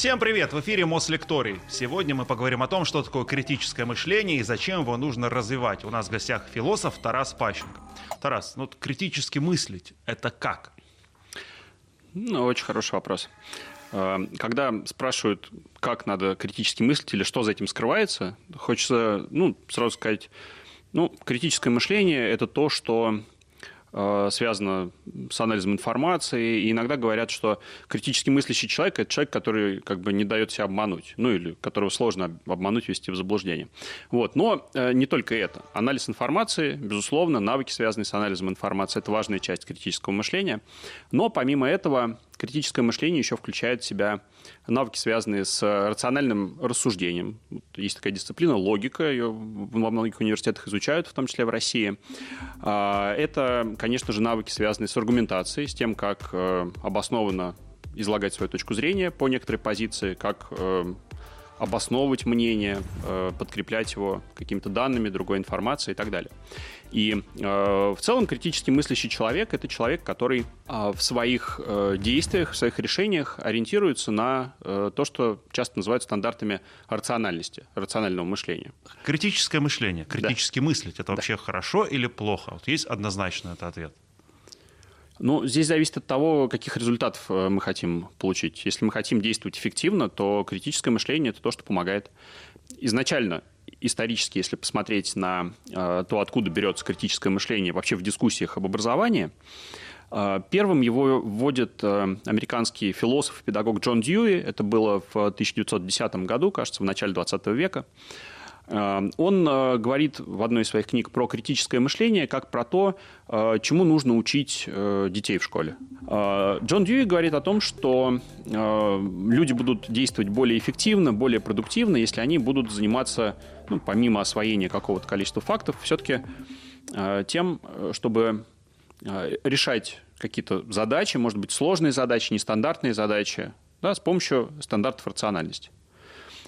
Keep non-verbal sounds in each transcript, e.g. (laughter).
Всем привет! В эфире Мослекторий. Сегодня мы поговорим о том, что такое критическое мышление и зачем его нужно развивать. У нас в гостях философ Тарас Пащенко. Тарас, ну критически мыслить – это как? Ну, очень хороший вопрос. Э, когда спрашивают, как надо критически мыслить или что за этим скрывается, хочется ну, сразу сказать, ну, критическое мышление – это то, что связано с анализом информации. И иногда говорят, что критически мыслящий человек – это человек, который как бы не дает себя обмануть, ну или которого сложно обмануть, ввести в заблуждение. Вот. Но э, не только это. Анализ информации, безусловно, навыки, связанные с анализом информации – это важная часть критического мышления. Но помимо этого критическое мышление еще включает в себя навыки, связанные с рациональным рассуждением. Есть такая дисциплина логика, ее во многих университетах изучают, в том числе в России. А, это, конечно же, навыки, связанные с аргументацией, с тем, как э, обоснованно излагать свою точку зрения по некоторой позиции, как э, обосновывать мнение, э, подкреплять его какими-то данными, другой информацией и так далее. И э, в целом критически мыслящий человек – это человек, который э, в своих э, действиях, в своих решениях ориентируется на э, то, что часто называют стандартами рациональности, рационального мышления. Критическое мышление, критически да. мыслить – это вообще да. хорошо или плохо? Вот есть однозначно это ответ? Ну, здесь зависит от того, каких результатов э, мы хотим получить. Если мы хотим действовать эффективно, то критическое мышление – это то, что помогает изначально исторически, если посмотреть на э, то, откуда берется критическое мышление вообще в дискуссиях об образовании, э, первым его вводит э, американский философ и педагог Джон Дьюи. Это было в 1910 году, кажется, в начале 20 века. Он говорит в одной из своих книг про критическое мышление, как про то, чему нужно учить детей в школе. Джон Дьюи говорит о том, что люди будут действовать более эффективно, более продуктивно, если они будут заниматься, ну, помимо освоения какого-то количества фактов, все-таки тем, чтобы решать какие-то задачи, может быть, сложные задачи, нестандартные задачи, да, с помощью стандартов рациональности.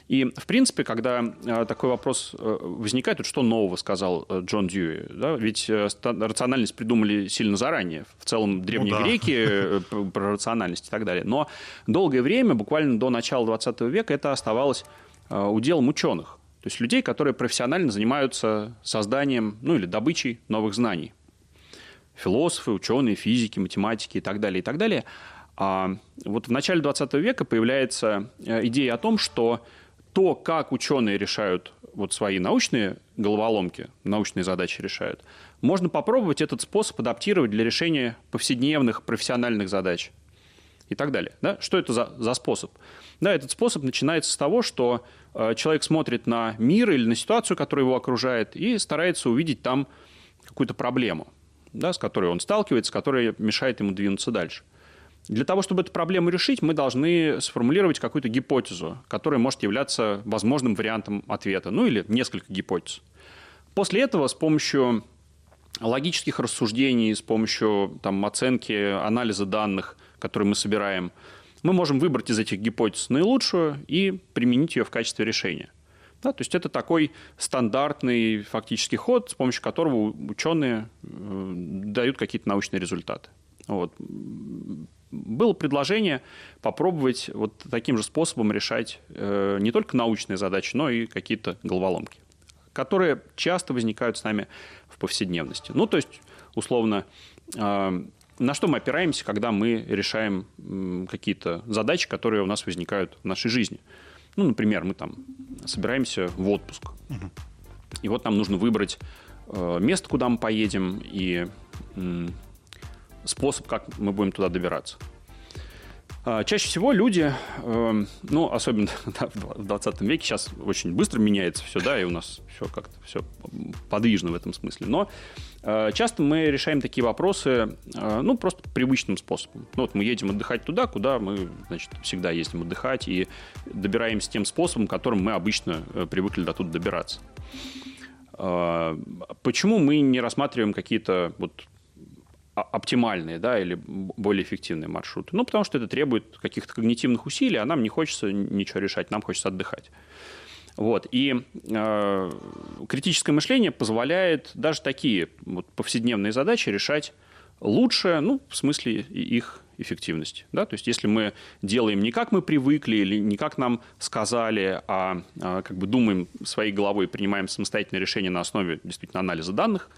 И, в принципе, когда э, такой вопрос э, возникает, вот что нового сказал э, Джон Дьюи? Да? Ведь рациональность придумали сильно заранее. В целом древние ну, да. греки про рациональность и так далее. Но долгое время, буквально до начала 20 века, это оставалось уделом ученых. То есть людей, которые профессионально занимаются созданием, ну или добычей новых знаний. Философы, ученые, физики, математики и так далее, и так далее. А вот в начале 20 века появляется идея о том, что то, как ученые решают вот свои научные головоломки, научные задачи решают, можно попробовать этот способ адаптировать для решения повседневных профессиональных задач и так далее. Да? Что это за, за способ? Да, этот способ начинается с того, что э, человек смотрит на мир или на ситуацию, которая его окружает, и старается увидеть там какую-то проблему, да, с которой он сталкивается, которая мешает ему двинуться дальше. Для того, чтобы эту проблему решить, мы должны сформулировать какую-то гипотезу, которая может являться возможным вариантом ответа, ну или несколько гипотез. После этого с помощью логических рассуждений, с помощью там, оценки, анализа данных, которые мы собираем, мы можем выбрать из этих гипотез наилучшую и применить ее в качестве решения. Да, то есть это такой стандартный фактический ход, с помощью которого ученые э, дают какие-то научные результаты. Вот было предложение попробовать вот таким же способом решать э, не только научные задачи, но и какие-то головоломки, которые часто возникают с нами в повседневности. Ну, то есть, условно, э, на что мы опираемся, когда мы решаем какие-то задачи, которые у нас возникают в нашей жизни. Ну, например, мы там собираемся в отпуск. Угу. И вот нам нужно выбрать э, место, куда мы поедем, и способ, как мы будем туда добираться. А, чаще всего люди, эм, ну, особенно (laughs) в 20 веке, сейчас очень быстро меняется все, да, и у нас все как-то все подвижно в этом смысле. Но э, часто мы решаем такие вопросы, э, ну, просто привычным способом. Ну, вот мы едем отдыхать туда, куда мы, значит, всегда ездим отдыхать, и добираемся тем способом, которым мы обычно э, привыкли до туда добираться. А, почему мы не рассматриваем какие-то вот оптимальные, да, или более эффективные маршруты. Ну, потому что это требует каких-то когнитивных усилий, а нам не хочется ничего решать, нам хочется отдыхать. Вот. И э, критическое мышление позволяет даже такие вот повседневные задачи решать лучше, ну, в смысле их эффективности. Да? То есть если мы делаем не как мы привыкли или не как нам сказали, а, а как бы думаем своей головой, принимаем самостоятельное решение на основе действительно анализа данных,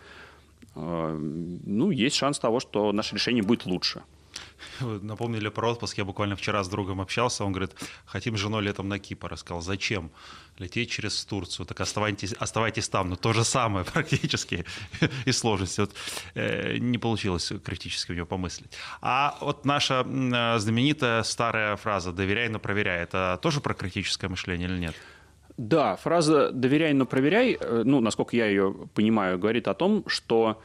ну, есть шанс того, что наше решение будет лучше. Напомнили про отпуск. Я буквально вчера с другом общался. Он говорит, хотим с женой летом на Кипр. Я сказал, зачем? Лететь через Турцию. Так оставайтесь, оставайтесь там. Но то же самое (laughs) практически и сложности. Вот, э, не получилось критически в него помыслить. А вот наша э, знаменитая старая фраза «доверяй, но проверяй» — это тоже про критическое мышление или нет? Да, фраза «доверяй, но проверяй», э, ну, насколько я ее понимаю, говорит о том, что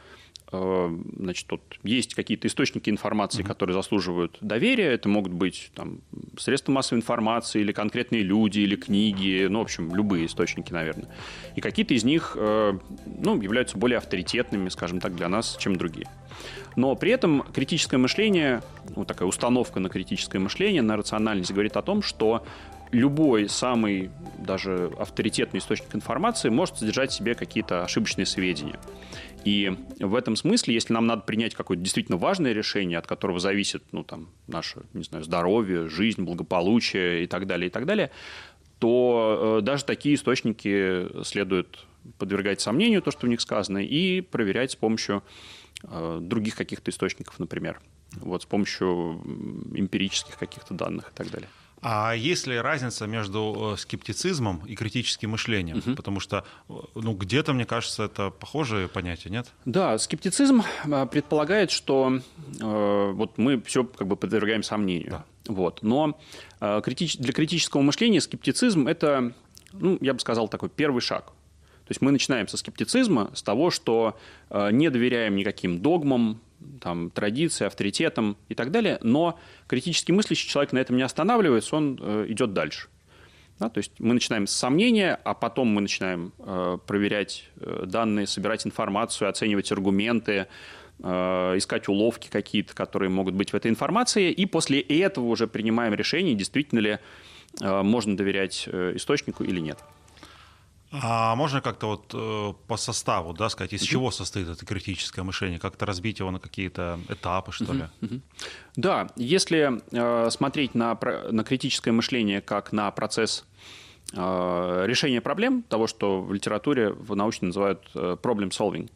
Э, значит, тут есть какие-то источники информации, mm-hmm. которые заслуживают доверия. Это могут быть там, средства массовой информации, или конкретные люди, или книги, ну, в общем, любые источники, наверное. И какие-то из них э, ну, являются более авторитетными, скажем так, для нас, чем другие. Но при этом критическое мышление, вот такая установка на критическое мышление, на рациональность говорит о том, что любой самый даже авторитетный источник информации может содержать в себе какие-то ошибочные сведения. И в этом смысле, если нам надо принять какое-то действительно важное решение, от которого зависит ну, там, наше не знаю, здоровье, жизнь, благополучие и так далее, и так далее, то э, даже такие источники следует подвергать сомнению, то, что в них сказано, и проверять с помощью э, других каких-то источников, например. Вот с помощью эмпирических каких-то данных и так далее. А есть ли разница между э, скептицизмом и критическим мышлением? Угу. Потому что, э, ну, где-то, мне кажется, это похожие понятия, нет? Да, скептицизм э, предполагает, что э, вот мы все как бы подвергаем сомнению. Да. Вот. Но э, критич... для критического мышления скептицизм – это, ну, я бы сказал, такой первый шаг. То есть мы начинаем со скептицизма, с того, что э, не доверяем никаким догмам, там, традиции, авторитетам и так далее, но критически мыслящий человек на этом не останавливается, он э, идет дальше. Да, то есть мы начинаем с сомнения, а потом мы начинаем э, проверять э, данные, собирать информацию, оценивать аргументы, э, искать уловки какие-то, которые могут быть в этой информации, и после этого уже принимаем решение, действительно ли э, можно доверять э, источнику или нет. А можно как-то вот э, по составу, да, сказать, из mm-hmm. чего состоит это критическое мышление? Как-то разбить его на какие-то этапы, что ли? Mm-hmm. Да, если э, смотреть на, на критическое мышление как на процесс э, решения проблем, того, что в литературе в научно называют э, problem solving,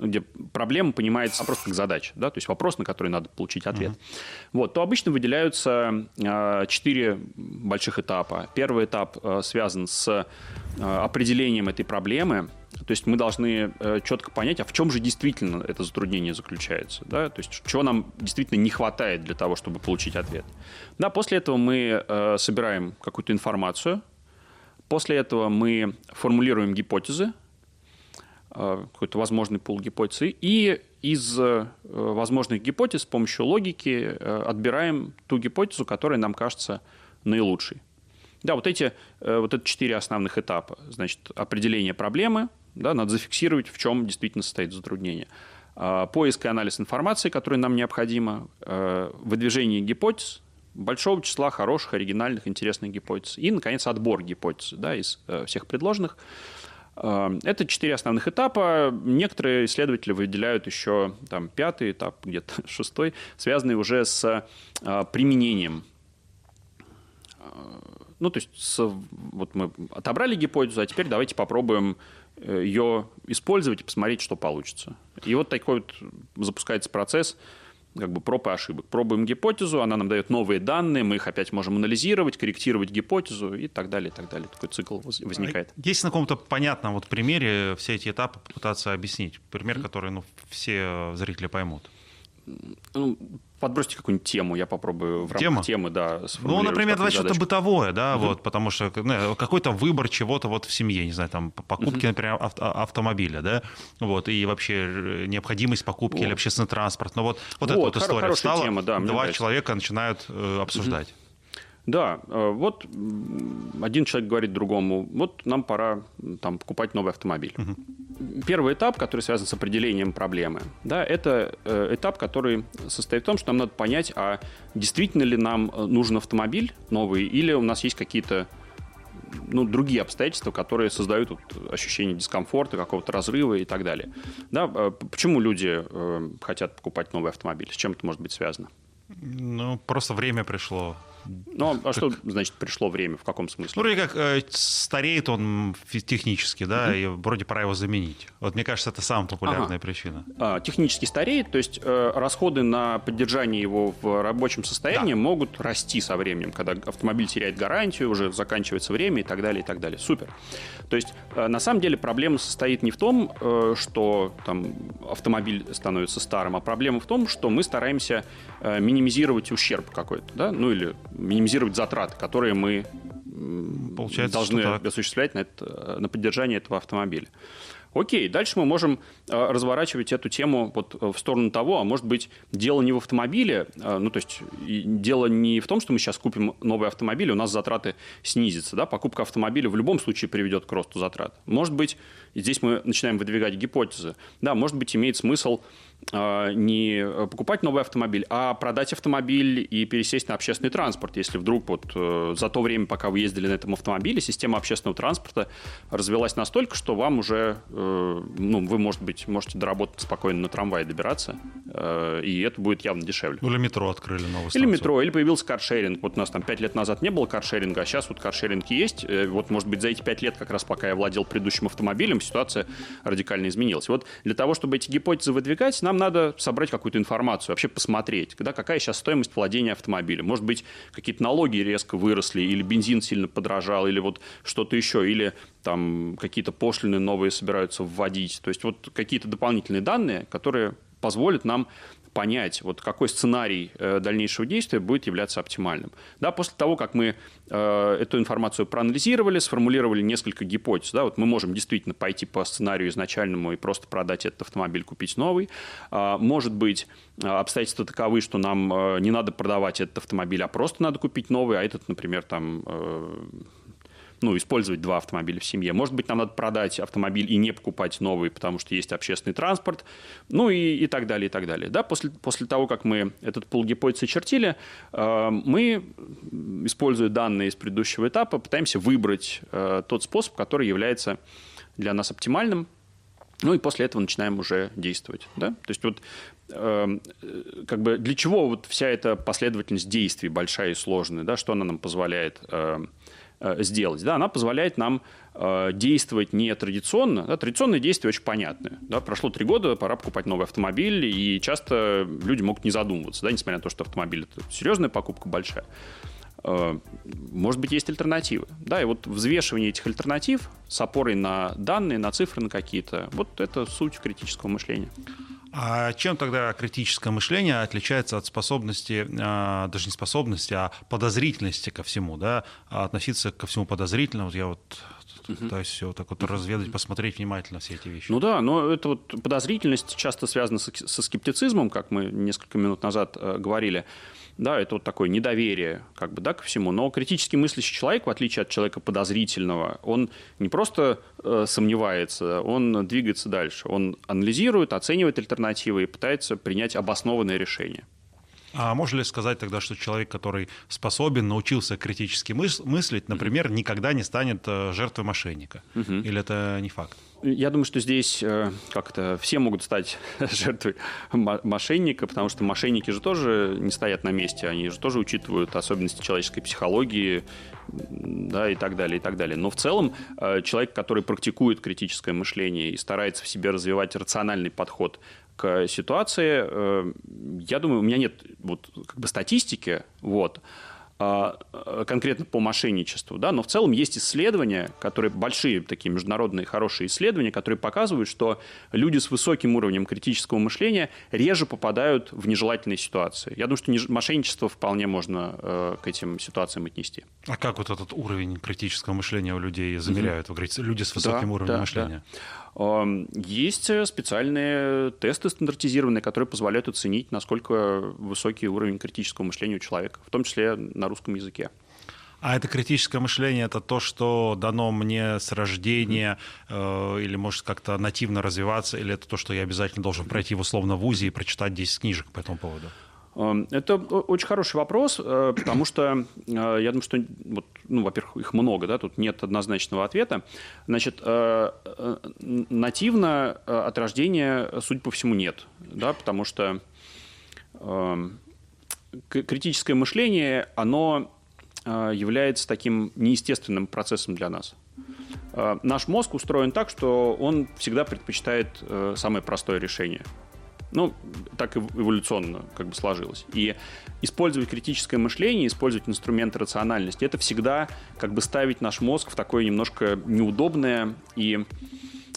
где проблема понимается просто как задача, да, то есть вопрос, на который надо получить ответ. Uh-huh. Вот, то обычно выделяются э, четыре больших этапа. Первый этап э, связан с э, определением этой проблемы, то есть мы должны э, четко понять, а в чем же действительно это затруднение заключается, да, то есть чего нам действительно не хватает для того, чтобы получить ответ. Да, после этого мы э, собираем какую-то информацию, после этого мы формулируем гипотезы, какой-то возможный пул гипотезы, и из э, возможных гипотез с помощью логики э, отбираем ту гипотезу, которая нам кажется наилучшей. Да, вот эти вот это четыре основных этапа. Значит, определение проблемы, да, надо зафиксировать, в чем действительно состоит затруднение. Поиск и анализ информации, которая нам необходима, выдвижение гипотез, большого числа хороших, оригинальных, интересных гипотез. И, наконец, отбор гипотез да, из всех предложенных. Эм, это четыре основных этапа. Некоторые исследователи выделяют еще там, пятый этап, где-то (laughs) шестой, связанный уже с э, применением. Э, ну, то есть, с, вот мы отобрали гипотезу, а теперь давайте попробуем э, ее использовать и посмотреть, что получится. И вот такой вот запускается процесс – как бы проб и ошибок. Пробуем гипотезу, она нам дает новые данные, мы их опять можем анализировать, корректировать гипотезу и так далее, и так далее. Такой цикл возникает. Есть на каком-то понятном вот примере все эти этапы попытаться объяснить? Пример, который ну, все зрители поймут. Ну, подбросьте какую-нибудь тему, я попробую в рамках Тема? темы, да, Ну, например, давайте что-то бытовое, да, угу. вот, потому что ну, какой-то выбор чего-то вот в семье, не знаю, там, покупки, угу. например, авто, автомобиля, да, вот, и вообще э, необходимость покупки вот. или общественный транспорт. Ну, вот, вот, вот эта вот история встала, тема, да, два человека начинают э, обсуждать. Угу. Да, э, вот один человек говорит другому, вот нам пора там, покупать новый автомобиль. Угу. Первый этап, который связан с определением проблемы, да, это э, этап, который состоит в том, что нам надо понять, а действительно ли нам э, нужен автомобиль новый, или у нас есть какие-то ну, другие обстоятельства, которые создают вот, ощущение дискомфорта, какого-то разрыва и так далее. Да, почему люди э, хотят покупать новый автомобиль? С чем это может быть связано? Ну, просто время пришло. Ну, а что значит пришло время? В каком смысле? Ну, вроде как э, стареет он технически, да, угу. и вроде пора его заменить. Вот мне кажется, это самая популярная ага. причина. А, технически стареет, то есть э, расходы на поддержание его в рабочем состоянии да. могут расти со временем, когда автомобиль теряет гарантию, уже заканчивается время и так далее, и так далее. Супер. То есть, э, на самом деле, проблема состоит не в том, э, что там автомобиль становится старым, а проблема в том, что мы стараемся э, минимизировать ущерб какой-то, да, ну или минимизировать затраты, которые мы Получается, должны осуществлять на, это, на поддержание этого автомобиля. Окей, дальше мы можем э, разворачивать эту тему вот э, в сторону того, а может быть, дело не в автомобиле, э, ну, то есть дело не в том, что мы сейчас купим новый автомобиль, у нас затраты снизятся, да, покупка автомобиля в любом случае приведет к росту затрат. Может быть, здесь мы начинаем выдвигать гипотезы, да, может быть, имеет смысл не покупать новый автомобиль, а продать автомобиль и пересесть на общественный транспорт. Если вдруг вот э, за то время, пока вы ездили на этом автомобиле, система общественного транспорта развелась настолько, что вам уже, э, ну, вы, может быть, можете доработать спокойно на трамвае добираться, э, и это будет явно дешевле. Ну, или метро открыли новую станцию. Или метро, или появился каршеринг. Вот у нас там пять лет назад не было каршеринга, а сейчас вот каршеринг есть. Вот, может быть, за эти пять лет, как раз пока я владел предыдущим автомобилем, ситуация радикально изменилась. Вот для того, чтобы эти гипотезы выдвигать, нам надо собрать какую-то информацию, вообще посмотреть, да, какая сейчас стоимость владения автомобилем. Может быть, какие-то налоги резко выросли, или бензин сильно подорожал, или вот что-то еще, или там какие-то пошлины новые собираются вводить. То есть вот какие-то дополнительные данные, которые позволят нам понять, вот какой сценарий э, дальнейшего действия будет являться оптимальным. Да, после того, как мы э, эту информацию проанализировали, сформулировали несколько гипотез, да, вот мы можем действительно пойти по сценарию изначальному и просто продать этот автомобиль, купить новый. Э, может быть, обстоятельства таковы, что нам э, не надо продавать этот автомобиль, а просто надо купить новый, а этот, например, там э, ну, использовать два автомобиля в семье. Может быть, нам надо продать автомобиль и не покупать новый, потому что есть общественный транспорт, ну и, и так далее, и так далее. Да, после, после того, как мы этот полгипотез очертили, э, мы, используя данные из предыдущего этапа, пытаемся выбрать э, тот способ, который является для нас оптимальным, ну и после этого начинаем уже действовать. Да? То есть вот э, как бы для чего вот вся эта последовательность действий большая и сложная, да, что она нам позволяет Э, сделать. Да, она позволяет нам э, действовать не традиционно. Да, традиционные действия очень понятны. Да, прошло три года, пора покупать новый автомобиль, и часто люди могут не задумываться, да, несмотря на то, что автомобиль – это серьезная покупка, большая. Может быть, есть альтернативы. Да, и вот взвешивание этих альтернатив с опорой на данные, на цифры, на какие-то, вот это суть критического мышления. А чем тогда критическое мышление отличается от способности, а, даже не способности, а подозрительности ко всему, да, а относиться ко всему подозрительно? Вот я вот пытаюсь все так вот разведать, посмотреть внимательно все эти вещи. Ну да, но это вот подозрительность часто связана со скептицизмом, как мы несколько минут назад э, говорили да, это вот такое недоверие как бы, да, ко всему. Но критически мыслящий человек, в отличие от человека подозрительного, он не просто э, сомневается, он двигается дальше. Он анализирует, оценивает альтернативы и пытается принять обоснованное решение. А можно ли сказать тогда, что человек, который способен, научился критически мыслить, например, никогда не станет э, жертвой мошенника? Угу. Или это не факт? Я думаю, что здесь э, как-то все могут стать (laughs) жертвой мошенника, потому что мошенники же тоже не стоят на месте, они же тоже учитывают особенности человеческой психологии, да, и так далее, и так далее. Но в целом э, человек, который практикует критическое мышление и старается в себе развивать рациональный подход к ситуации, э, я думаю, у меня нет вот как бы статистики, вот, а, конкретно по мошенничеству, да, но в целом есть исследования, которые большие, такие международные хорошие исследования, которые показывают, что люди с высоким уровнем критического мышления реже попадают в нежелательные ситуации. Я думаю, что мошенничество вполне можно э, к этим ситуациям отнести. А как вот этот уровень критического мышления у людей замеряют? Вы говорите, люди с высоким да, уровнем да, мышления. Да. Есть специальные тесты стандартизированные, которые позволяют оценить, насколько высокий уровень критического мышления у человека, в том числе на русском языке. А это критическое мышление это то, что дано мне с рождения, э, или может как-то нативно развиваться, или это то, что я обязательно должен пройти в условно вузе и прочитать 10 книжек по этому поводу? Эм, это очень хороший вопрос, э, потому что я думаю, что, вот, ну, во-первых, их много, да, тут нет однозначного ответа. Значит, нативно от рождения, судя по всему, нет, да, потому что эм, критическое мышление, оно является таким неестественным процессом для нас. Э, наш мозг устроен так, что он всегда предпочитает э, самое простое решение. Ну, так эволюционно как бы сложилось. И использовать критическое мышление, использовать инструменты рациональности, это всегда как бы ставить наш мозг в такое немножко неудобное и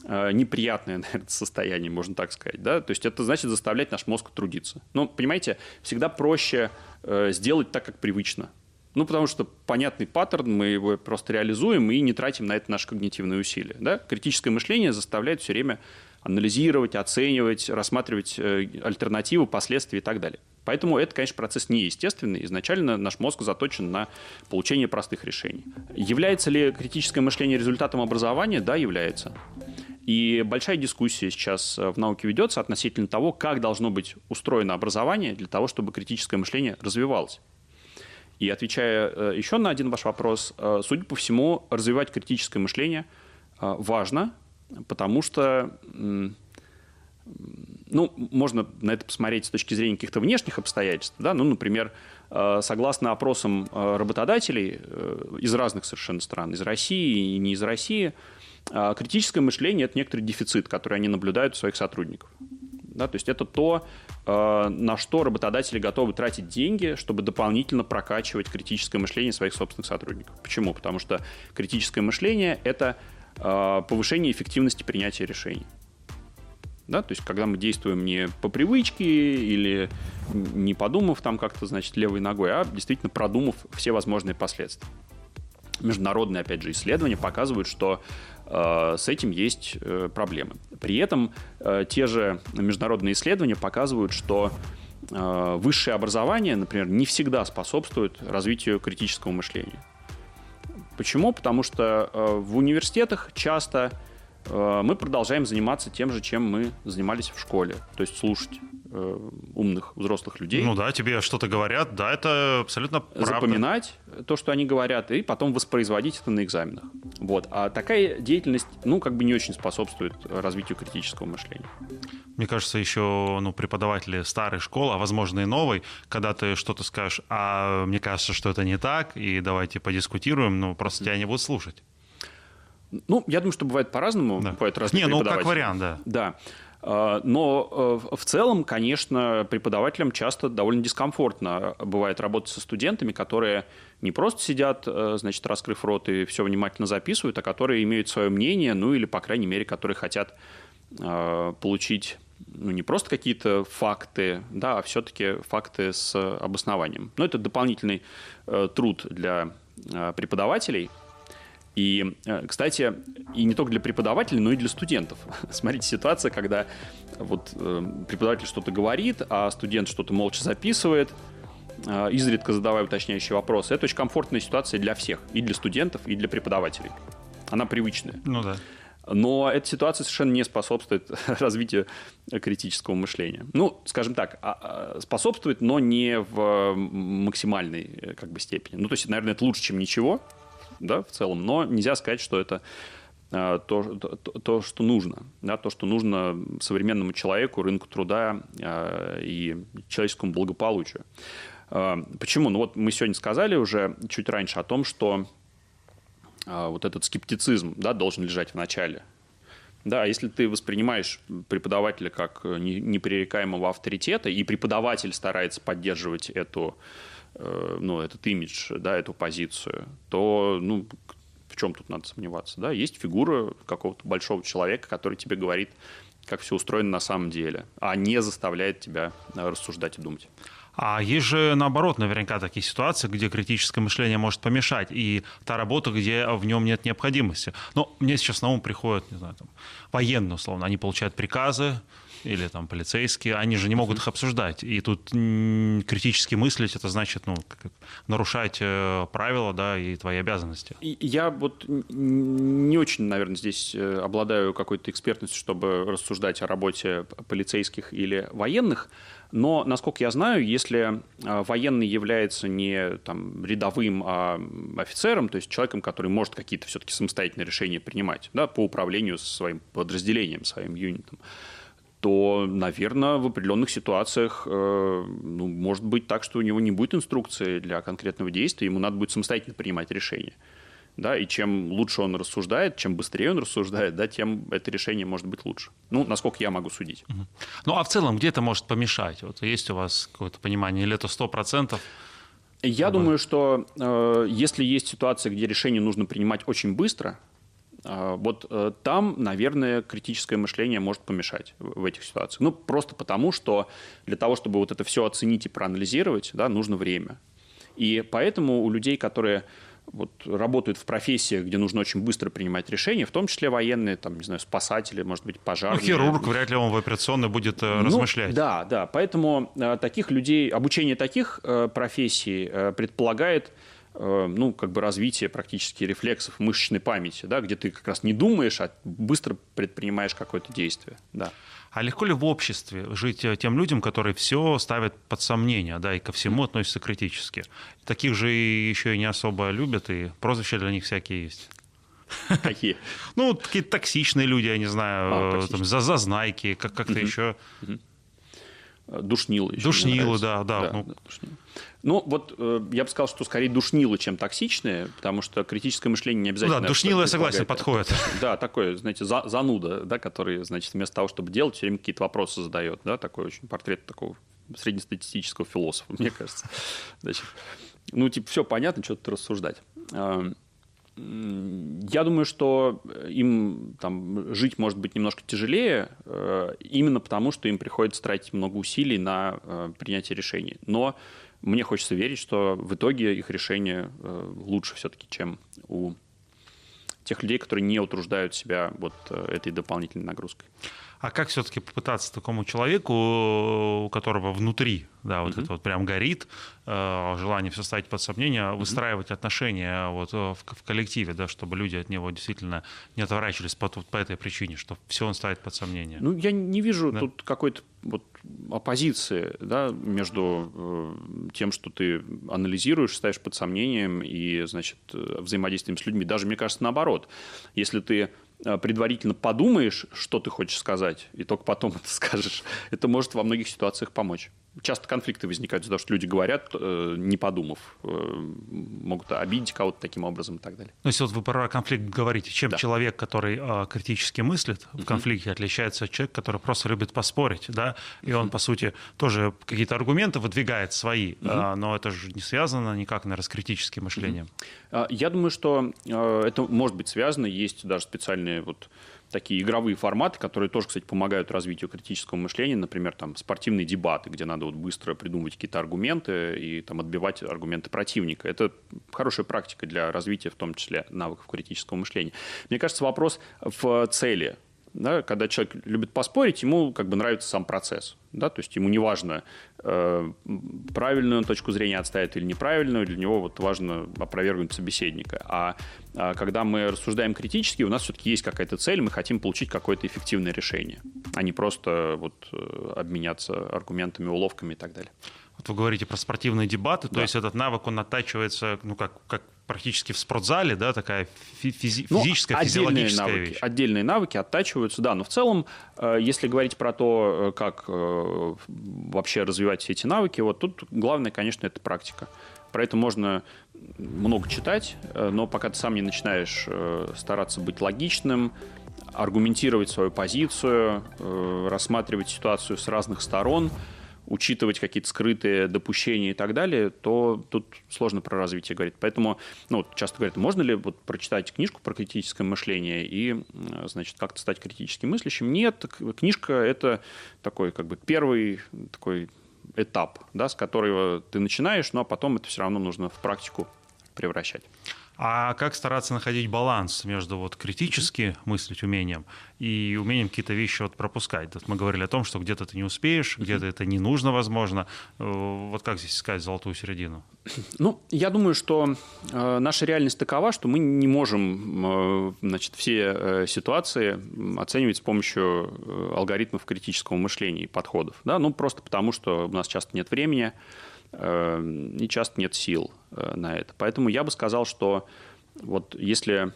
э, неприятное, (laughs) наверное, состояние, можно так сказать. Да? То есть это значит заставлять наш мозг трудиться. Но, понимаете, всегда проще э, сделать так, как привычно. Ну, потому что понятный паттерн, мы его просто реализуем и не тратим на это наши когнитивные усилия. Да? Критическое мышление заставляет все время анализировать, оценивать, рассматривать э, альтернативы, последствия и так далее. Поэтому это, конечно, процесс неестественный. Изначально наш мозг заточен на получение простых решений. Является ли критическое мышление результатом образования? Да, является. И большая дискуссия сейчас э, в науке ведется относительно того, как должно быть устроено образование для того, чтобы критическое мышление развивалось. И отвечая э, еще на один ваш вопрос, судя по всему, развивать критическое мышление важно, потому что ну, можно на это посмотреть с точки зрения каких-то внешних обстоятельств. Да? Ну, например, согласно опросам работодателей из разных совершенно стран, из России и не из России, критическое мышление – это некоторый дефицит, который они наблюдают у своих сотрудников. Да, то есть это то, э, на что работодатели готовы тратить деньги, чтобы дополнительно прокачивать критическое мышление своих собственных сотрудников. Почему? Потому что критическое мышление – это э, повышение эффективности принятия решений. Да, то есть, когда мы действуем не по привычке или не подумав там как-то, значит, левой ногой, а действительно продумав все возможные последствия. Международные, опять же, исследования показывают, что Э, с этим есть э, проблемы. При этом э, те же международные исследования показывают, что высшее образование, например, не всегда способствует развитию критического мышления. Почему? Потому что в университетах часто мы продолжаем заниматься тем же, чем мы занимались в школе, то есть слушать э, умных взрослых людей. Ну да, тебе что-то говорят, да, это абсолютно правда. Запоминать то, что они говорят, и потом воспроизводить это на экзаменах. Вот. А такая деятельность, ну, как бы не очень способствует развитию критического мышления. Мне кажется, еще ну, преподаватели старой школы, а возможно и новой, когда ты что-то скажешь, а мне кажется, что это не так, и давайте подискутируем, ну, просто тебя не будут слушать. Ну, я думаю, что бывает по-разному. Да. Бывает разные Не, ну, как вариант, да. Да. А, но э, в целом, конечно, преподавателям часто довольно дискомфортно бывает работать со студентами, которые не просто сидят, э, значит, раскрыв рот и все внимательно записывают, а которые имеют свое мнение, ну или, по крайней мере, которые хотят э, получить ну, не просто какие-то факты, да, а все-таки факты с обоснованием. Но это дополнительный труд для преподавателей – и, э, кстати, и не только для преподавателей, но и для студентов. (laughs) Смотрите, ситуация, когда вот э, преподаватель что-то говорит, а студент что-то молча записывает, э, изредка задавая уточняющие вопросы. Это очень комфортная ситуация для всех, и для студентов, и для преподавателей. Она привычная. Ну да. Но эта ситуация совершенно не способствует (laughs) развитию критического мышления. Ну, скажем так, а, а, способствует, но не в максимальной как бы, степени. Ну, то есть, наверное, это лучше, чем ничего, да, в целом, но нельзя сказать, что это а, то, то, то, что нужно, да, то, что нужно современному человеку, рынку труда э, и человеческому благополучию. Э, почему? Ну вот мы сегодня сказали уже чуть раньше о том, что э, вот этот скептицизм да, должен лежать в начале. Да, если ты воспринимаешь преподавателя как непререкаемого авторитета, и преподаватель старается поддерживать эту ну, этот имидж, да, эту позицию, то, ну, в чем тут надо сомневаться, да? Есть фигура какого-то большого человека, который тебе говорит, как все устроено на самом деле, а не заставляет тебя э, рассуждать и думать. А есть же, наоборот, наверняка такие ситуации, где критическое мышление может помешать, и та работа, где в нем нет необходимости. Но мне сейчас на ум приходят, не знаю, там, военные, условно, они получают приказы, или там полицейские, они же не могут их обсуждать. И тут критически мыслить, это значит ну, нарушать э, правила да, и твои обязанности. Я вот не очень, наверное, здесь э, обладаю какой-то экспертностью, чтобы рассуждать о работе полицейских или военных. Но, насколько я знаю, если а, военный является не там, рядовым, а офицером, то есть человеком, который может какие-то все-таки самостоятельные решения принимать да, по управлению своим подразделением, своим юнитом, то, наверное, в определенных ситуациях э, ну, может быть так, что у него не будет инструкции для конкретного действия, ему надо будет самостоятельно принимать решение да, и чем лучше он рассуждает, чем быстрее он рассуждает, да, тем это решение может быть лучше. Ну, насколько я могу судить. Ну, а в целом, где это может помешать? Вот есть у вас какое-то понимание, или это 100%? Я думаю, что э, если есть ситуация, где решение нужно принимать очень быстро, вот э, там, наверное, критическое мышление может помешать в, этих ситуациях. Ну, просто потому, что для того, чтобы вот это все оценить и проанализировать, да, нужно время. И поэтому у людей, которые вот, работают в профессиях, где нужно очень быстро принимать решения, в том числе военные, там, не знаю, спасатели, может быть, пожарные. Ну, хирург вряд ли он в операционной будет э, ну, размышлять. Да, да. Поэтому э, таких людей, обучение таких э, профессий э, предполагает ну, как бы развитие практически рефлексов мышечной памяти, да, где ты как раз не думаешь, а быстро предпринимаешь какое-то действие. Да. А легко ли в обществе жить э, тем людям, которые все ставят под сомнение, да, и ко всему относятся критически? Таких же еще и не особо любят, и прозвища для них всякие есть. (laughs) Какие? Ну, такие токсичные люди, я не знаю, а, э, там, за зазнайки, как- как-то еще. Душнилы. Еще душнилы, да, да. да, ну. да. Ну, вот э, я бы сказал, что скорее душнилы, чем токсичные, потому что критическое мышление не обязательно... Ну да, душнилы, я согласен, подходит. (laughs) Да, такой, знаете, за, зануда, да, который, значит, вместо того, чтобы делать, все время какие-то вопросы задает, да, такой очень портрет такого среднестатистического философа, (laughs) мне кажется. Значит, ну, типа, все понятно, что тут рассуждать. Я думаю, что им там, жить может быть немножко тяжелее, э, именно потому, что им приходится тратить много усилий на э, принятие решений. Но мне хочется верить, что в итоге их решение э, лучше все-таки, чем у тех людей, которые не утруждают себя вот этой дополнительной нагрузкой. А как все-таки попытаться такому человеку, у которого внутри, да, вот mm-hmm. это вот прям горит, э, желание все ставить под сомнение, mm-hmm. выстраивать отношения вот в, в коллективе, да, чтобы люди от него действительно не отворачивались по, по этой причине, что все он ставит под сомнение? Ну, я не вижу да? тут какой-то вот оппозиции да, между э, тем, что ты анализируешь, ставишь под сомнением и, значит, э, взаимодействием с людьми. Даже, мне кажется, наоборот. Если ты Э, предварительно подумаешь, что ты хочешь сказать, и только потом (laughs) это скажешь, это может во многих ситуациях помочь. Часто конфликты возникают из-за того, что люди говорят, э, не подумав, э, могут обидеть кого-то таким образом и так далее. Ну, если вот вы про конфликт говорите, чем да. человек, который э, критически мыслит в конфликте, отличается от человека, который просто любит поспорить, да, и он, по сути, тоже какие-то аргументы выдвигает свои, э, но это же не связано никак, наверное, с критическим мышлением. Я думаю, что это может быть связано, есть даже специальные вот такие игровые форматы, которые тоже, кстати, помогают развитию критического мышления, например, там спортивные дебаты, где надо вот быстро придумывать какие-то аргументы и там отбивать аргументы противника. Это хорошая практика для развития, в том числе, навыков критического мышления. Мне кажется, вопрос в цели да, когда человек любит поспорить, ему как бы нравится сам процесс. Да, то есть ему не важно, э, правильную точку зрения отставит или неправильную, для него вот важно опровергнуть собеседника. А, а когда мы рассуждаем критически, у нас все-таки есть какая-то цель, мы хотим получить какое-то эффективное решение, а не просто вот, э, обменяться аргументами, уловками и так далее. Вот вы говорите про спортивные дебаты, да. то есть этот навык, он оттачивается, ну, как, как практически в спортзале, да, такая физи- ну, физическая, физиологическая навыки, вещь. Отдельные навыки оттачиваются, да, но в целом, э, если говорить про то, э, как э, вообще развивать все эти навыки, вот тут главное, конечно, это практика. Про это можно много читать, но пока ты сам не начинаешь стараться быть логичным, аргументировать свою позицию, рассматривать ситуацию с разных сторон – учитывать какие-то скрытые допущения и так далее, то тут сложно про развитие говорить. Поэтому ну, часто говорят, можно ли вот прочитать книжку про критическое мышление и, значит, как-то стать критически мыслящим? Нет, книжка – это такой как бы первый такой этап, да, с которого ты начинаешь, но потом это все равно нужно в практику превращать. А как стараться находить баланс между вот критически мыслить умением и умением какие-то вещи вот пропускать? Вот мы говорили о том, что где-то ты не успеешь, где-то это не нужно, возможно. Э, вот как здесь искать золотую середину? (clears throat) Ну, я думаю, что э, наша реальность такова, что мы не можем э, значит, все ситуации оценивать с помощью алгоритмов критического мышления и подходов. Да? Ну, просто потому, что у нас часто нет времени, и часто нет сил э, на это. Поэтому я бы сказал, что вот если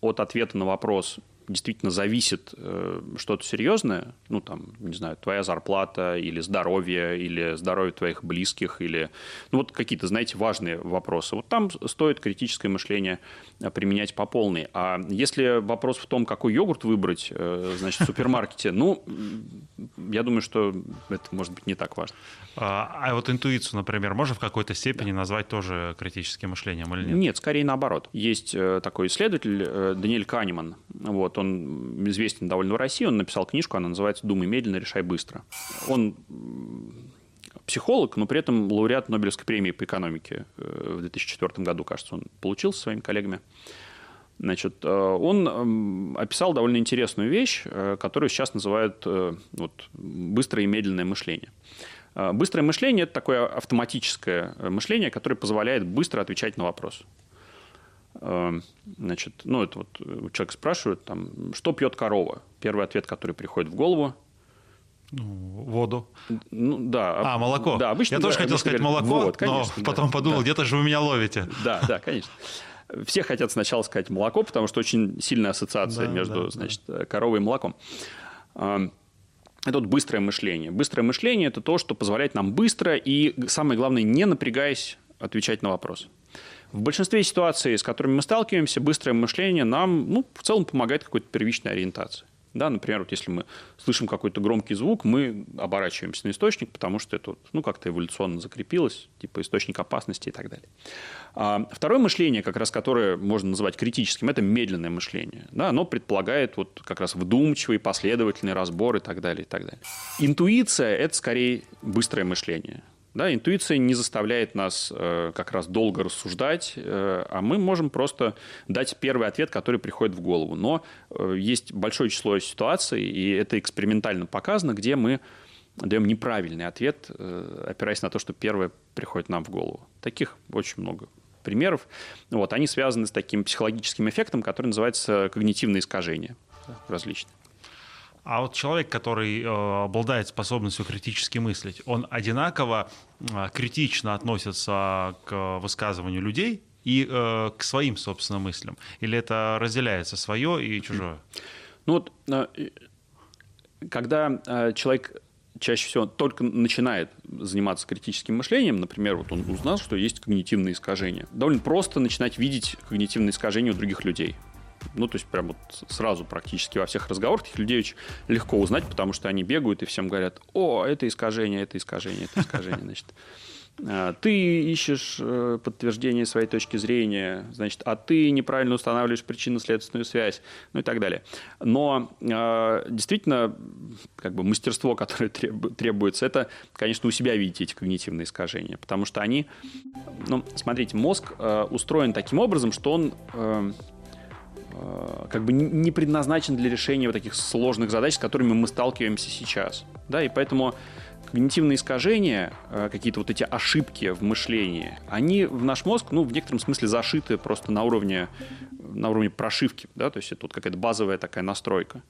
от ответа на вопрос действительно зависит э, что-то серьезное, ну, там, не знаю, твоя зарплата или здоровье, или здоровье твоих близких, или, ну, вот какие-то, знаете, важные вопросы. Вот там стоит критическое мышление э, применять по полной. А если вопрос в том, какой йогурт выбрать, э, значит, в супермаркете, ну, я думаю, что это может быть не так важно. А, а вот интуицию, например, можно в какой-то степени да. назвать тоже критическим мышлением или нет? Нет, скорее наоборот. Есть такой исследователь Даниэль Канеман. Вот, он известен довольно в России, он написал книжку, она называется «Думай медленно, решай быстро». Он психолог, но при этом лауреат Нобелевской премии по экономике э, в 2004 году, кажется, он получил со своими коллегами. Значит, э, он описал довольно интересную вещь, э, которую сейчас называют вот, быстрое и медленное мышление. Быстрое мышление – это такое автоматическое мышление, которое позволяет быстро отвечать на вопрос. Эм, значит, ну, это вот э, человек спрашивает, там, что пьет корова? Первый ответ, который приходит в голову. Ну, воду. Ну, да. А, молоко. Да, обычно, Я да, тоже хотел сказать говорят, молоко, вот, конечно, но потом подумал, да. где-то же вы меня ловите. Да, да, конечно. Все хотят сначала сказать молоко, потому что очень сильная ассоциация да, между, да, значит, да. коровой и молоком. Эм, это вот быстрое мышление. Быстрое мышление – это то, что позволяет нам быстро и, самое главное, не напрягаясь, отвечать на вопрос. В большинстве ситуаций, с которыми мы сталкиваемся, быстрое мышление нам ну, в целом помогает какой-то первичной ориентации. Да, например, вот если мы слышим какой-то громкий звук, мы оборачиваемся на источник, потому что это ну, как-то эволюционно закрепилось, типа источник опасности и так далее. А второе мышление, как раз которое можно называть критическим, это медленное мышление. Да, оно предполагает вот как раз вдумчивый, последовательный разбор и так далее. И так далее. Интуиция – это скорее быстрое мышление. Да, интуиция не заставляет нас э, как раз долго рассуждать, э, а мы можем просто дать первый ответ, который приходит в голову. Но э, есть большое число ситуаций, и это экспериментально показано, где мы даем неправильный ответ, э, опираясь на то, что первое приходит нам в голову. Таких очень много примеров. Вот, они связаны с таким психологическим эффектом, который называется когнитивные искажения различные. А вот человек, который э, обладает способностью критически мыслить, он одинаково э, критично относится к высказыванию людей и э, к своим собственным мыслям? Или это разделяется свое и чужое? Ну вот, э, когда человек чаще всего только начинает заниматься критическим мышлением, например, вот он узнал, что есть когнитивные искажения. Довольно просто начинать видеть когнитивные искажения у других людей. Ну, то есть, прям вот сразу практически во всех разговорах этих людей очень легко узнать, потому что они бегают и всем говорят, о, это искажение, это искажение, это искажение, значит. А, ты ищешь э, подтверждение своей точки зрения, значит, а ты неправильно устанавливаешь причинно-следственную связь, ну и так далее. Но а, действительно, как бы мастерство, которое требуется, это, конечно, у себя видеть эти когнитивные искажения, потому что они, ну, смотрите, мозг э, устроен таким образом, что он Э, как бы не предназначен для решения вот таких сложных задач, с которыми мы сталкиваемся сейчас. Да, и поэтому когнитивные искажения, э, какие-то вот эти ошибки в мышлении, они в наш мозг, ну, в некотором смысле зашиты просто на уровне, на уровне прошивки, да, то есть это вот какая-то базовая такая настройка.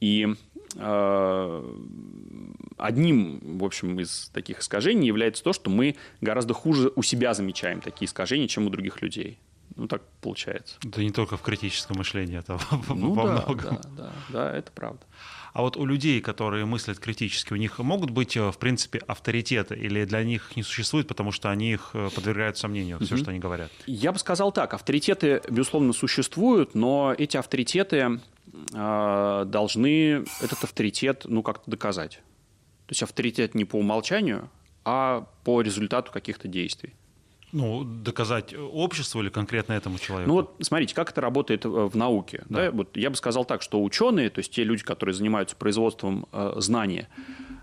И э, одним, в общем, из таких искажений является то, что мы гораздо хуже у себя замечаем такие искажения, чем у других людей. Ну, так получается. Это не только в критическом мышлении, это (laughs) ну, во да, многом. Да, да, да, это правда. А вот у людей, которые мыслят критически, у них могут быть, э, в принципе, авторитеты, или для них их не существует, потому что они их э, подвергают сомнению, все, что они говорят? Я бы сказал так, авторитеты, безусловно, существуют, но эти авторитеты э, должны этот авторитет, ну, как-то доказать. То есть авторитет не по умолчанию, а по результату каких-то действий. Ну, доказать обществу или конкретно этому человеку? Ну вот смотрите, как это работает э, в науке. Да. Да? Вот я бы сказал так, что ученые, то есть те люди, которые занимаются производством э, знания,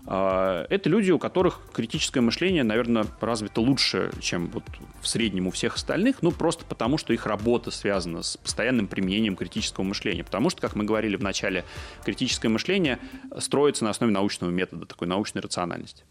э, это люди, у которых критическое мышление, наверное, развито лучше, чем вот в среднем у всех остальных, ну, просто потому, что их работа связана с постоянным применением критического мышления. Потому что, как мы говорили в начале, критическое мышление строится на основе научного метода, такой научной рациональности.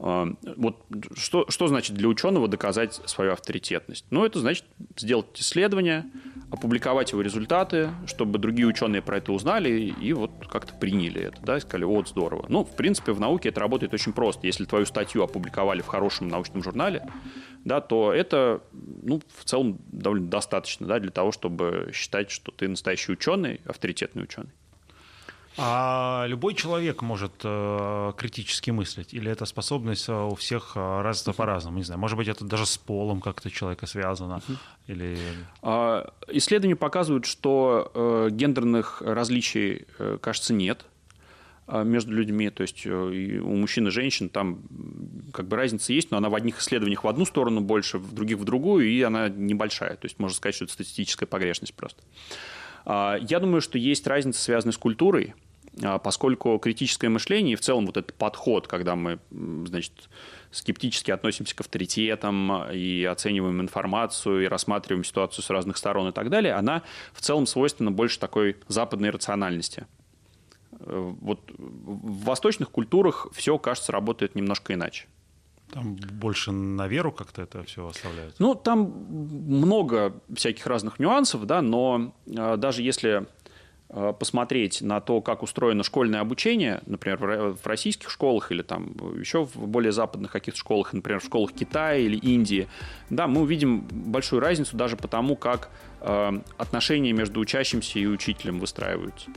А, вот что, что значит для ученого доказать свою авторитетность? Ну, это значит сделать исследование, опубликовать его результаты, чтобы другие ученые про это узнали и вот как-то приняли это, да, и сказали, вот, здорово. Ну, в принципе, в науке это работает очень просто. Если твою статью опубликовали в хорошем научном журнале, да, то это, ну, в целом довольно достаточно, да, для того, чтобы считать, что ты настоящий ученый, авторитетный ученый. А любой человек может э, критически мыслить? Или эта способность э, у всех э, развита uh-huh. по-разному? Не знаю, может быть, это даже с полом как-то человека связано? Uh-huh. Или... А, исследования показывают, что э, гендерных различий, э, кажется, нет э, между людьми, то есть у мужчин и женщин там как бы разница есть, но она в одних исследованиях в одну сторону больше, в других в другую, и она небольшая. То есть можно сказать, что это статистическая погрешность просто. А, я думаю, что есть разница, связанная с культурой, а, поскольку критическое мышление и в целом вот этот подход, когда мы, значит, скептически относимся к авторитетам и оцениваем информацию и рассматриваем ситуацию с разных сторон и так далее, она в целом свойственна больше такой западной рациональности. Э, вот в восточных культурах все, кажется, работает немножко иначе. Там больше на веру как-то это все оставляют? Ну, там много всяких разных нюансов, да, но э, даже если посмотреть на то, как устроено школьное обучение, например, в российских школах или там еще в более западных каких-то школах, например, в школах Китая или Индии, да, мы увидим большую разницу даже по тому, как э, отношения между учащимся и учителем выстраиваются.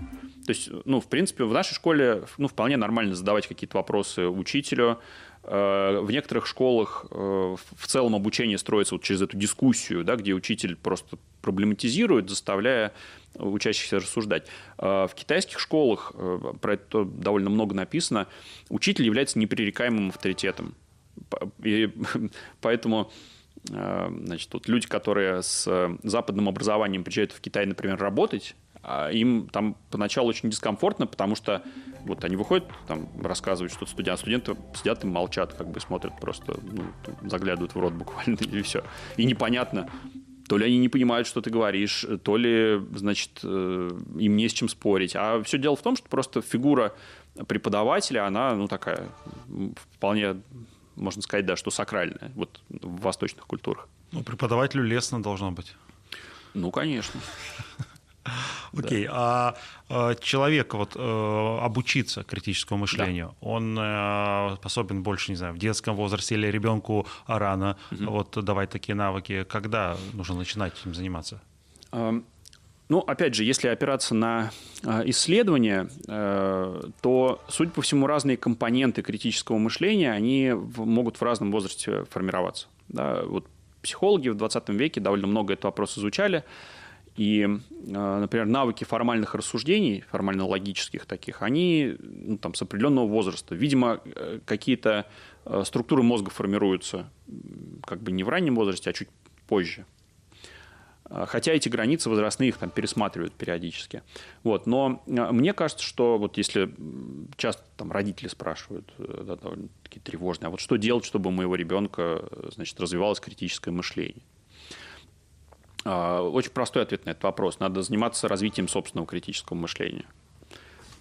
То есть, ну, в принципе, в нашей школе ну, вполне нормально задавать какие-то вопросы учителю, Э, в некоторых школах э, в целом обучение строится вот через эту дискуссию, да, где учитель просто проблематизирует, заставляя учащихся рассуждать. Э, в китайских школах, про это довольно много написано, учитель является непререкаемым авторитетом. И (laughs) поэтому значит, вот люди, которые с западным образованием приезжают в Китай, например, работать, им там поначалу очень дискомфортно, потому что вот они выходят, там рассказывают что-то студент, студенты сидят и молчат, как бы смотрят просто, ну, заглядывают в рот буквально, (laughs) и все. И непонятно, то ли они не понимают, что ты говоришь, то ли, значит, э, им не с чем спорить. А все дело в том, что просто фигура преподавателя, она, ну, такая, вполне, можно сказать, да, что сакральная, вот в восточных культурах. Ну, преподавателю лестно должно быть. Ну, конечно. (laughs) (laughs) Окей, а, а человек вот э, обучиться критическому мышлению, он э, способен больше, не знаю, в детском возрасте или ребенку рано вот давать такие навыки. Когда нужно начинать этим заниматься? Ну, опять же, если опираться на э, исследования, то, судя по всему, разные компоненты критического мышления, они могут в разном возрасте формироваться. Да, вот психологи в 20 веке довольно много этот вопрос изучали. И, а, например, навыки формальных рассуждений, формально-логических таких, они ну, там, с определенного возраста. Видимо, э, какие-то э, структуры мозга формируются как бы не в раннем возрасте, а чуть позже. А, хотя эти границы возрастные их там пересматривают периодически. Вот. Но а, мне кажется, что вот если часто там родители спрашивают, э, да, довольно такие тревожные, а вот что делать, чтобы у моего ребенка значит, развивалось критическое мышление? А, очень простой ответ на этот вопрос. Надо заниматься развитием собственного критического мышления.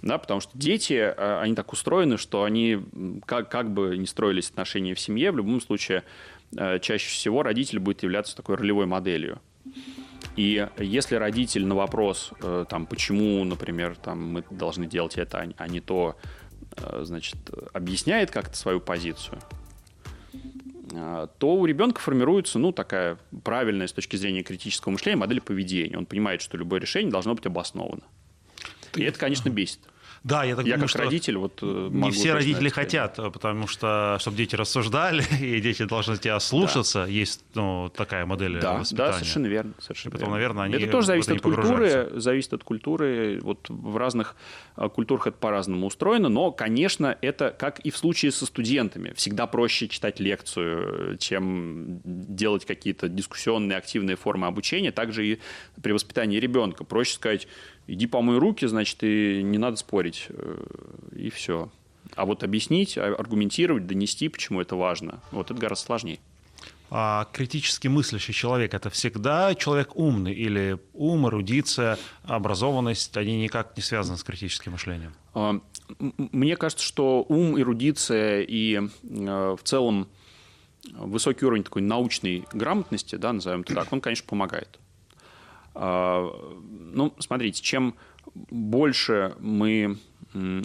Да, потому что дети, а, они так устроены, что они, как, как бы ни строились отношения в семье, в любом случае, а, чаще всего родитель будет являться такой ролевой моделью. И если родитель на вопрос, э, там, почему, например, там, мы должны делать это, а не то, значит, объясняет как-то свою позицию, то у ребенка формируется, ну, такая правильная с точки зрения критического мышления модель поведения. Он понимает, что любое решение должно быть обосновано. И это, конечно, бесит. Да, я так я думаю, как что родитель вот э, не все родители хотят, э, потому что чтобы дети рассуждали (laughs) и дети должны тебя слушаться, да. есть ну, такая модель да, воспитания. Да, совершенно верно, совершенно. И потом, верно. наверное, они это тоже зависит от культуры, зависит от культуры. Вот в разных э, культурах это по-разному устроено, но, конечно, это как и в случае со студентами, всегда проще читать лекцию, чем делать какие-то дискуссионные активные формы обучения. Также и при воспитании ребенка проще сказать иди помой руки, значит, и не надо спорить, э, и все. А вот объяснить, а, аргументировать, донести, почему это важно, вот это гораздо сложнее. А критически мыслящий человек – это всегда человек умный или ум, эрудиция, образованность, они никак не связаны с критическим мышлением? А, мне кажется, что ум, эрудиция и в целом высокий уровень такой научной грамотности, да, назовем это так, он, конечно, помогает. А, ну, смотрите, чем больше мы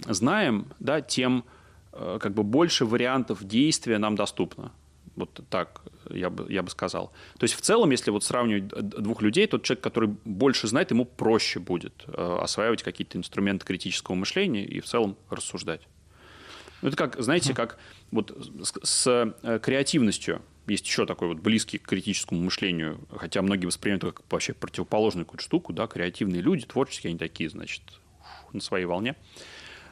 знаем, да, тем э, как бы больше вариантов действия нам доступно. Вот так я бы, я бы сказал. То есть в целом, если вот сравнивать двух людей, тот человек, который больше знает, ему проще будет э, осваивать какие-то инструменты критического мышления и в целом рассуждать. Ну, это как, знаете, как вот с, с э, креативностью есть еще такой вот близкий к критическому мышлению, хотя многие воспринимают это как вообще противоположную какую-то штуку, да, креативные люди, творческие, они такие, значит, на своей волне.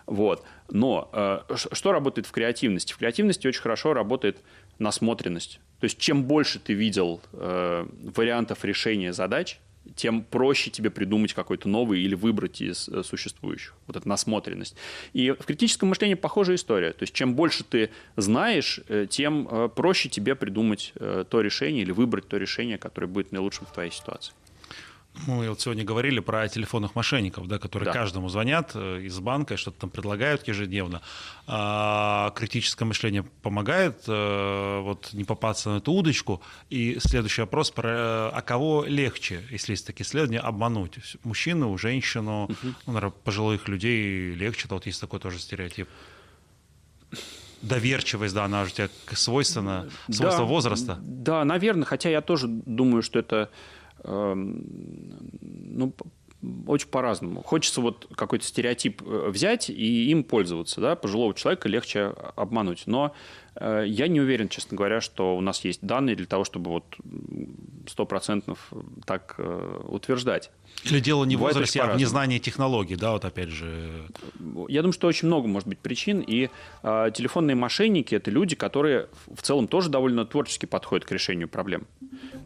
Вот. Но э, что работает в креативности? В креативности очень хорошо работает насмотренность. То есть чем больше ты видел э, вариантов решения задач, тем проще тебе придумать какой-то новый или выбрать из э, существующих. Вот эта насмотренность. И в критическом мышлении похожая история. То есть чем больше ты знаешь, э, тем э, проще тебе придумать то решение или выбрать то решение, которое будет наилучшим в твоей ситуации. Мы вот сегодня говорили про телефонных мошенников, да, которые да. каждому звонят э, из банка и что-то там предлагают ежедневно. А критическое мышление помогает а, вот не попасться на эту удочку. И следующий вопрос про а кого легче, если есть такие исследования, обмануть? Мужчину, женщину, угу. ну, наверное, пожилых людей легче, то вот есть такой тоже стереотип доверчивость, да, она же у тебя свойственна, свойство да, возраста. Да, наверное, хотя я тоже думаю, что это ну, очень по-разному. Хочется вот какой-то стереотип э, взять и им пользоваться. Да? Пожилого человека легче обмануть. Но я не уверен, честно говоря, что у нас есть данные для того, чтобы вот сто процентов так э, утверждать. Или дело не в возрасте, а в незнании технологий, да, вот опять же. Я думаю, что очень много может быть причин, и э, телефонные мошенники – это люди, которые в целом тоже довольно творчески подходят к решению проблем.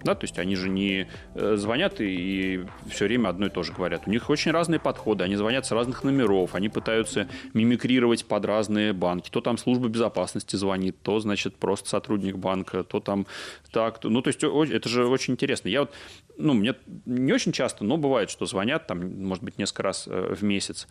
Да, то есть они же не э, звонят и, и все время одно и то же говорят. У них очень разные подходы, они звонят с разных номеров, они пытаются мимикрировать под разные банки. То там служба безопасности звонит, то, значит, просто сотрудник банка, то там так. То... Ну, то есть это же очень интересно. Я вот ну, мне не очень часто, но бывает, что звонят, там, может быть, несколько раз э, в месяц.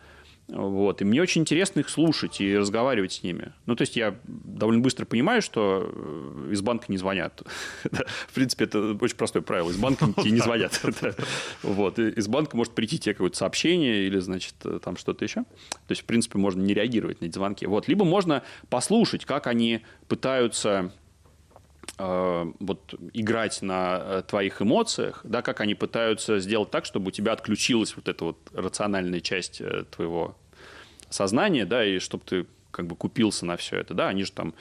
Вот. И мне очень интересно их слушать и разговаривать с ними. Ну, то есть я довольно быстро понимаю, что э, из банка не звонят. (laughs) В принципе, это очень простое правило. Из банка тебе не звонят. (laughs) Вот. Из банка может прийти тебе какое-то сообщение или, значит, э, там что-то еще. То есть, в принципе, можно не реагировать на эти звонки. Вот. Либо можно послушать, как они пытаются вот играть на э, твоих эмоциях, да, как они пытаются сделать так, чтобы у тебя отключилась вот эта вот рациональная часть э, твоего сознания, да, и чтобы ты как бы купился на все это, да, они же там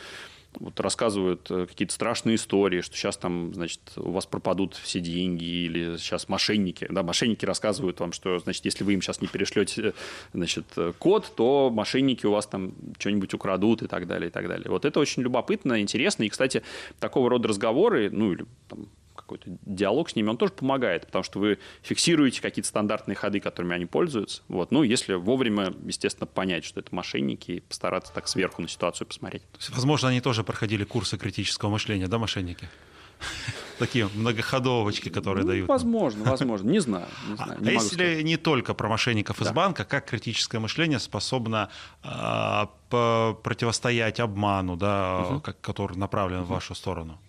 вот рассказывают э, какие-то страшные истории, что сейчас там, значит, у вас пропадут все деньги, или сейчас мошенники, да, мошенники рассказывают вам, что, значит, если вы им сейчас не перешлете, значит, код, то мошенники у вас там что-нибудь украдут и так далее, и так далее. Вот это очень любопытно, интересно, и, кстати, такого рода разговоры, ну, или там, какой-то диалог с ними, он тоже помогает, потому что вы фиксируете какие-то стандартные ходы, которыми они пользуются. Вот. Ну, если вовремя, естественно, понять, что это мошенники, и постараться так сверху на ситуацию посмотреть. То есть, возможно, они тоже проходили курсы критического мышления, да, мошенники? (laughs) Такие многоходовочки, которые ну, дают. Возможно, возможно. Не знаю. Не знаю не а если сказать. не только про мошенников да. из банка, как критическое мышление способно э, противостоять обману, да, угу. который направлен угу. в вашу сторону?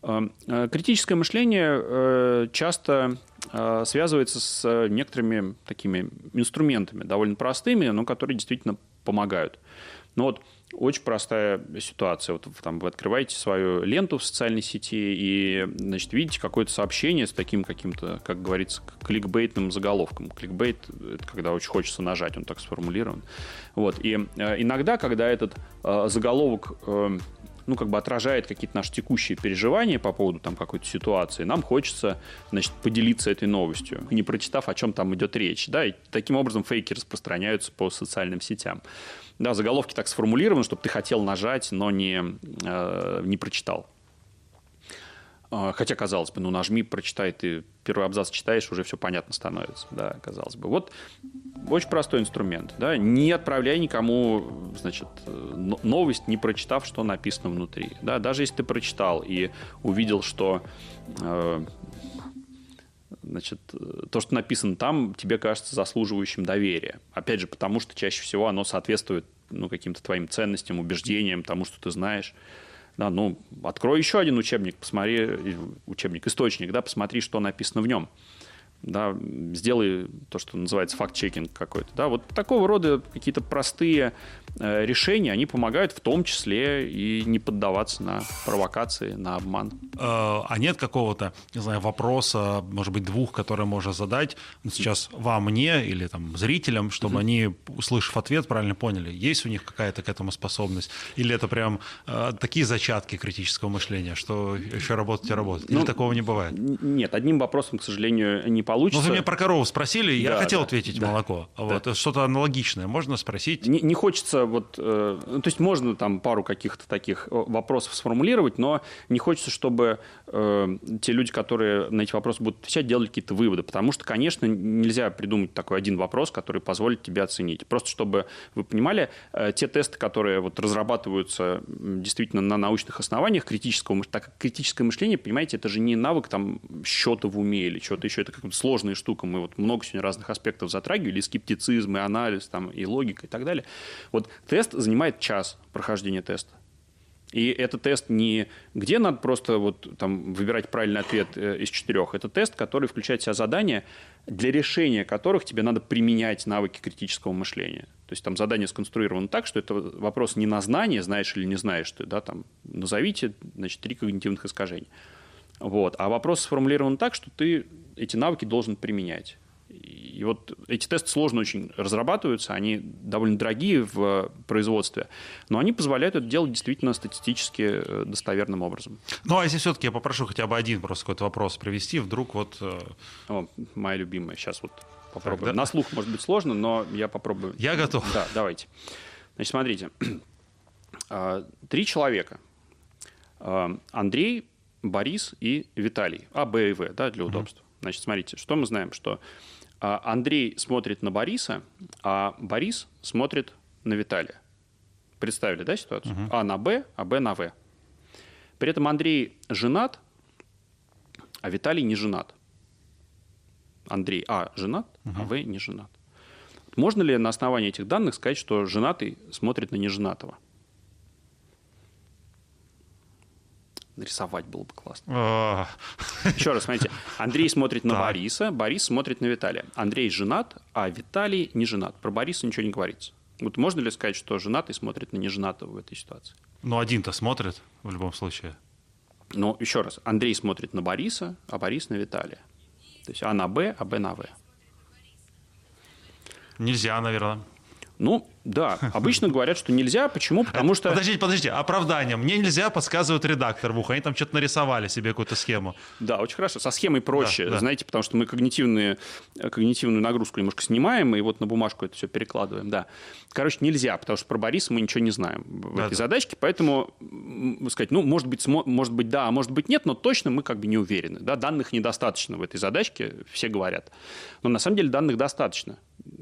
Эм, э, критическое мышление э, часто э, связывается с некоторыми такими инструментами, довольно простыми, но которые действительно помогают. Ну вот очень простая ситуация. Вот там вы открываете свою ленту в социальной сети и, значит, видите какое-то сообщение с таким каким-то, как говорится, кликбейтным заголовком. Кликбейт – это когда очень хочется нажать, он так сформулирован. Вот. И иногда, когда этот заголовок ну, как бы отражает какие-то наши текущие переживания по поводу там какой-то ситуации, нам хочется, значит, поделиться этой новостью, не прочитав, о чем там идет речь, да, и таким образом фейки распространяются по социальным сетям. Да, заголовки так сформулированы, чтобы ты хотел нажать, но не, э, не прочитал. А, хотя, казалось бы, ну нажми, прочитай, ты первый абзац читаешь, уже все понятно становится, да, казалось бы. Вот очень простой инструмент, да, не отправляй никому, значит, новость, не прочитав, что написано внутри, да, даже если ты прочитал и увидел, что э, значит, то, что написано там, тебе кажется заслуживающим доверия. Опять же, потому что чаще всего оно соответствует ну, каким-то твоим ценностям, убеждениям, тому, что ты знаешь. Да, ну, открой еще один учебник, посмотри, учебник, источник, да, посмотри, что написано в нем да, сделай то, что называется факт-чекинг какой-то. Да, вот такого рода какие-то простые э, решения, они помогают в том числе и не поддаваться на провокации, на обман. Э, а нет какого-то, не знаю, вопроса, может быть, двух, которые можно задать сейчас вам, мне или там зрителям, чтобы mm-hmm. они, услышав ответ, правильно поняли, есть у них какая-то к этому способность, или это прям э, такие зачатки критического мышления, что еще работать и работать, или ну, такого не бывает? Нет, одним вопросом, к сожалению, не получится. Ну, вы меня про корову спросили, я да, хотел да, ответить да, молоко. Да. Вот, что-то аналогичное можно спросить? Не, не хочется вот, э, ну, то есть можно там пару каких-то таких э, вопросов сформулировать, но не хочется, чтобы э, те люди, которые на эти вопросы будут отвечать, делали какие-то выводы, потому что, конечно, нельзя придумать такой один вопрос, который позволит тебе оценить. Просто чтобы вы понимали, э, те тесты, которые вот разрабатываются действительно на научных основаниях критического, так как критическое мышление, понимаете, это же не навык там счета в уме или что-то еще, это как сложная штука. Мы вот много сегодня разных аспектов затрагивали, и скептицизм, и анализ, там, и логика, и так далее. Вот тест занимает час прохождения теста. И этот тест не где надо просто вот там выбирать правильный ответ э, из четырех. Это тест, который включает в себя задания, для решения которых тебе надо применять навыки критического мышления. То есть там задание сконструировано так, что это вопрос не на знание, знаешь или не знаешь ты, да, там назовите, значит, три когнитивных искажения. Вот. А вопрос сформулирован так, что ты эти навыки должен применять. И вот эти тесты сложно очень разрабатываются, они довольно дорогие в производстве, но они позволяют это делать действительно статистически э, достоверным образом. Ну, а если все-таки я попрошу хотя бы один просто какой-то вопрос привести, вдруг вот... Э, О, моя любимая, сейчас вот попробую. Так, да? На слух может быть сложно, но я попробую. Я готов. Да, давайте. Значит, смотрите. А, три человека. А, Андрей, Борис и Виталий. А, Б и В, да, для удобства. Значит, смотрите, что мы знаем, что а, Андрей смотрит на Бориса, а Борис смотрит на Виталия. Представили, да, ситуацию? Угу. А на Б, а Б на В. При этом Андрей женат, а Виталий не женат. Андрей А женат, угу. а В не женат. Можно ли на основании этих данных сказать, что женатый смотрит на неженатого? Нарисовать было бы классно. А. Еще раз, смотрите. Андрей смотрит на Бориса, Борис смотрит на Виталия. Андрей женат, а Виталий не женат. Про Бориса ничего не говорится. Вот можно ли сказать, что женатый смотрит на неженатого в этой ситуации? Ну, один-то смотрит в любом случае. Ну, еще раз. Андрей смотрит на Бориса, а Борис на Виталия. То есть А на Б, а Б на В. Нельзя, наверное. Ну, да, (laughs) обычно говорят, что нельзя. Почему? Потому что... Подождите, подождите, оправдание. Мне нельзя, подсказывает редактор в ухо. Они там что-то нарисовали себе какую-то схему. Да, очень хорошо. Со схемой проще, да, да. знаете, потому что мы когнитивные, когнитивную нагрузку немножко снимаем, и вот на бумажку это все перекладываем, да. Короче, нельзя, потому что про Бориса мы ничего не знаем в да, этой да. задачке, поэтому сказать, ну, может быть, может быть, да, а может быть, нет, но точно мы как бы не уверены. Да? Данных недостаточно в этой задачке, все говорят. Но на самом деле данных достаточно.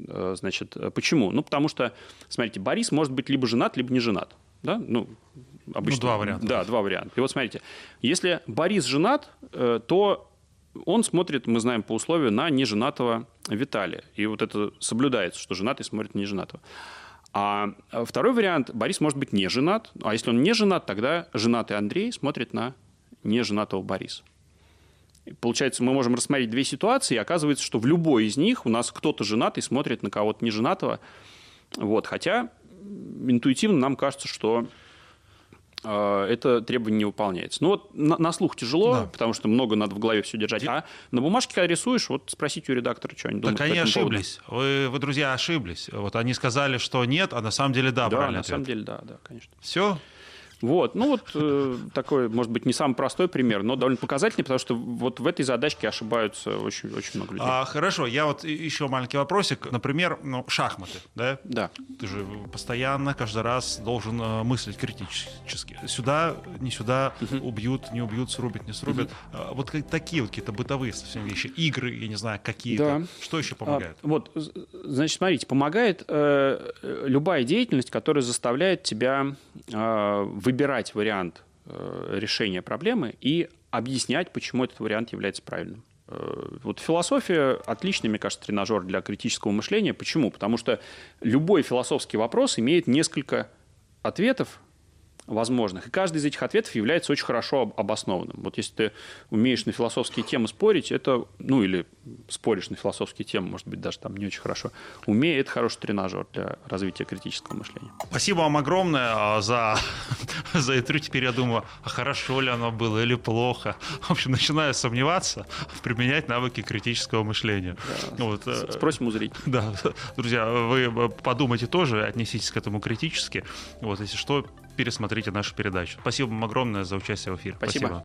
Э, значит, почему? Ну, потому что Смотрите, Борис может быть либо женат, либо не женат. Да? Ну, обычно. Ну, два варианта. Да, два варианта. И вот смотрите, если Борис женат, э, то он смотрит, мы знаем по условию, на неженатого Виталия. И вот это соблюдается, что женатый смотрит на неженатого. А второй вариант, Борис может быть не женат, а если он не женат, тогда женатый Андрей смотрит на неженатого Бориса. Получается, мы можем рассмотреть две ситуации, и оказывается, что в любой из них у нас кто-то женатый смотрит на кого-то неженатого, вот, хотя интуитивно нам кажется, что э, это требование не выполняется. Ну вот на, на слух тяжело, да. потому что много надо в голове все держать. А на бумажке, когда рисуешь, вот спросить у редактора, что они думают. Так они ошиблись. Вы, вы, друзья, ошиблись. Вот они сказали, что нет, а на самом деле да, да правильно. на ответ. самом деле да, да, конечно. Все? Вот, ну вот э, такой, может быть, не самый простой пример, но довольно показательный, потому что вот в этой задачке ошибаются очень, очень много людей. А, хорошо, я вот еще маленький вопросик. Например, ну, шахматы, да? Да. Ты же постоянно, каждый раз должен э, мыслить критически. Сюда, не сюда, угу. убьют, не убьют, срубят, не срубят. Угу. Вот как, такие вот какие-то бытовые совсем вещи. Игры, я не знаю, какие-то. Да. Что еще помогает? А, вот, значит, смотрите, помогает э, любая деятельность, которая заставляет тебя э, выбирать вариант э, решения проблемы и объяснять, почему этот вариант является правильным. Э, вот философия отличный, мне кажется, тренажер для критического мышления. Почему? Потому что любой философский вопрос имеет несколько ответов, возможных. И каждый из этих ответов является очень хорошо обоснованным. Вот если ты умеешь на философские темы спорить, это, ну или споришь на философские темы, может быть, даже там не очень хорошо, умеет, это хороший тренажер для развития критического мышления. Спасибо вам огромное а, за, (laughs) за эту. Теперь я думаю, а хорошо ли оно было или плохо. В общем, начинаю сомневаться, применять навыки критического мышления. Да. Вот. Э, спросим у зрителей. Да, друзья, вы подумайте тоже, отнеситесь к этому критически. Вот, если что, пересмотрите нашу передачу. Спасибо вам огромное за участие в эфире. Спасибо. Спасибо.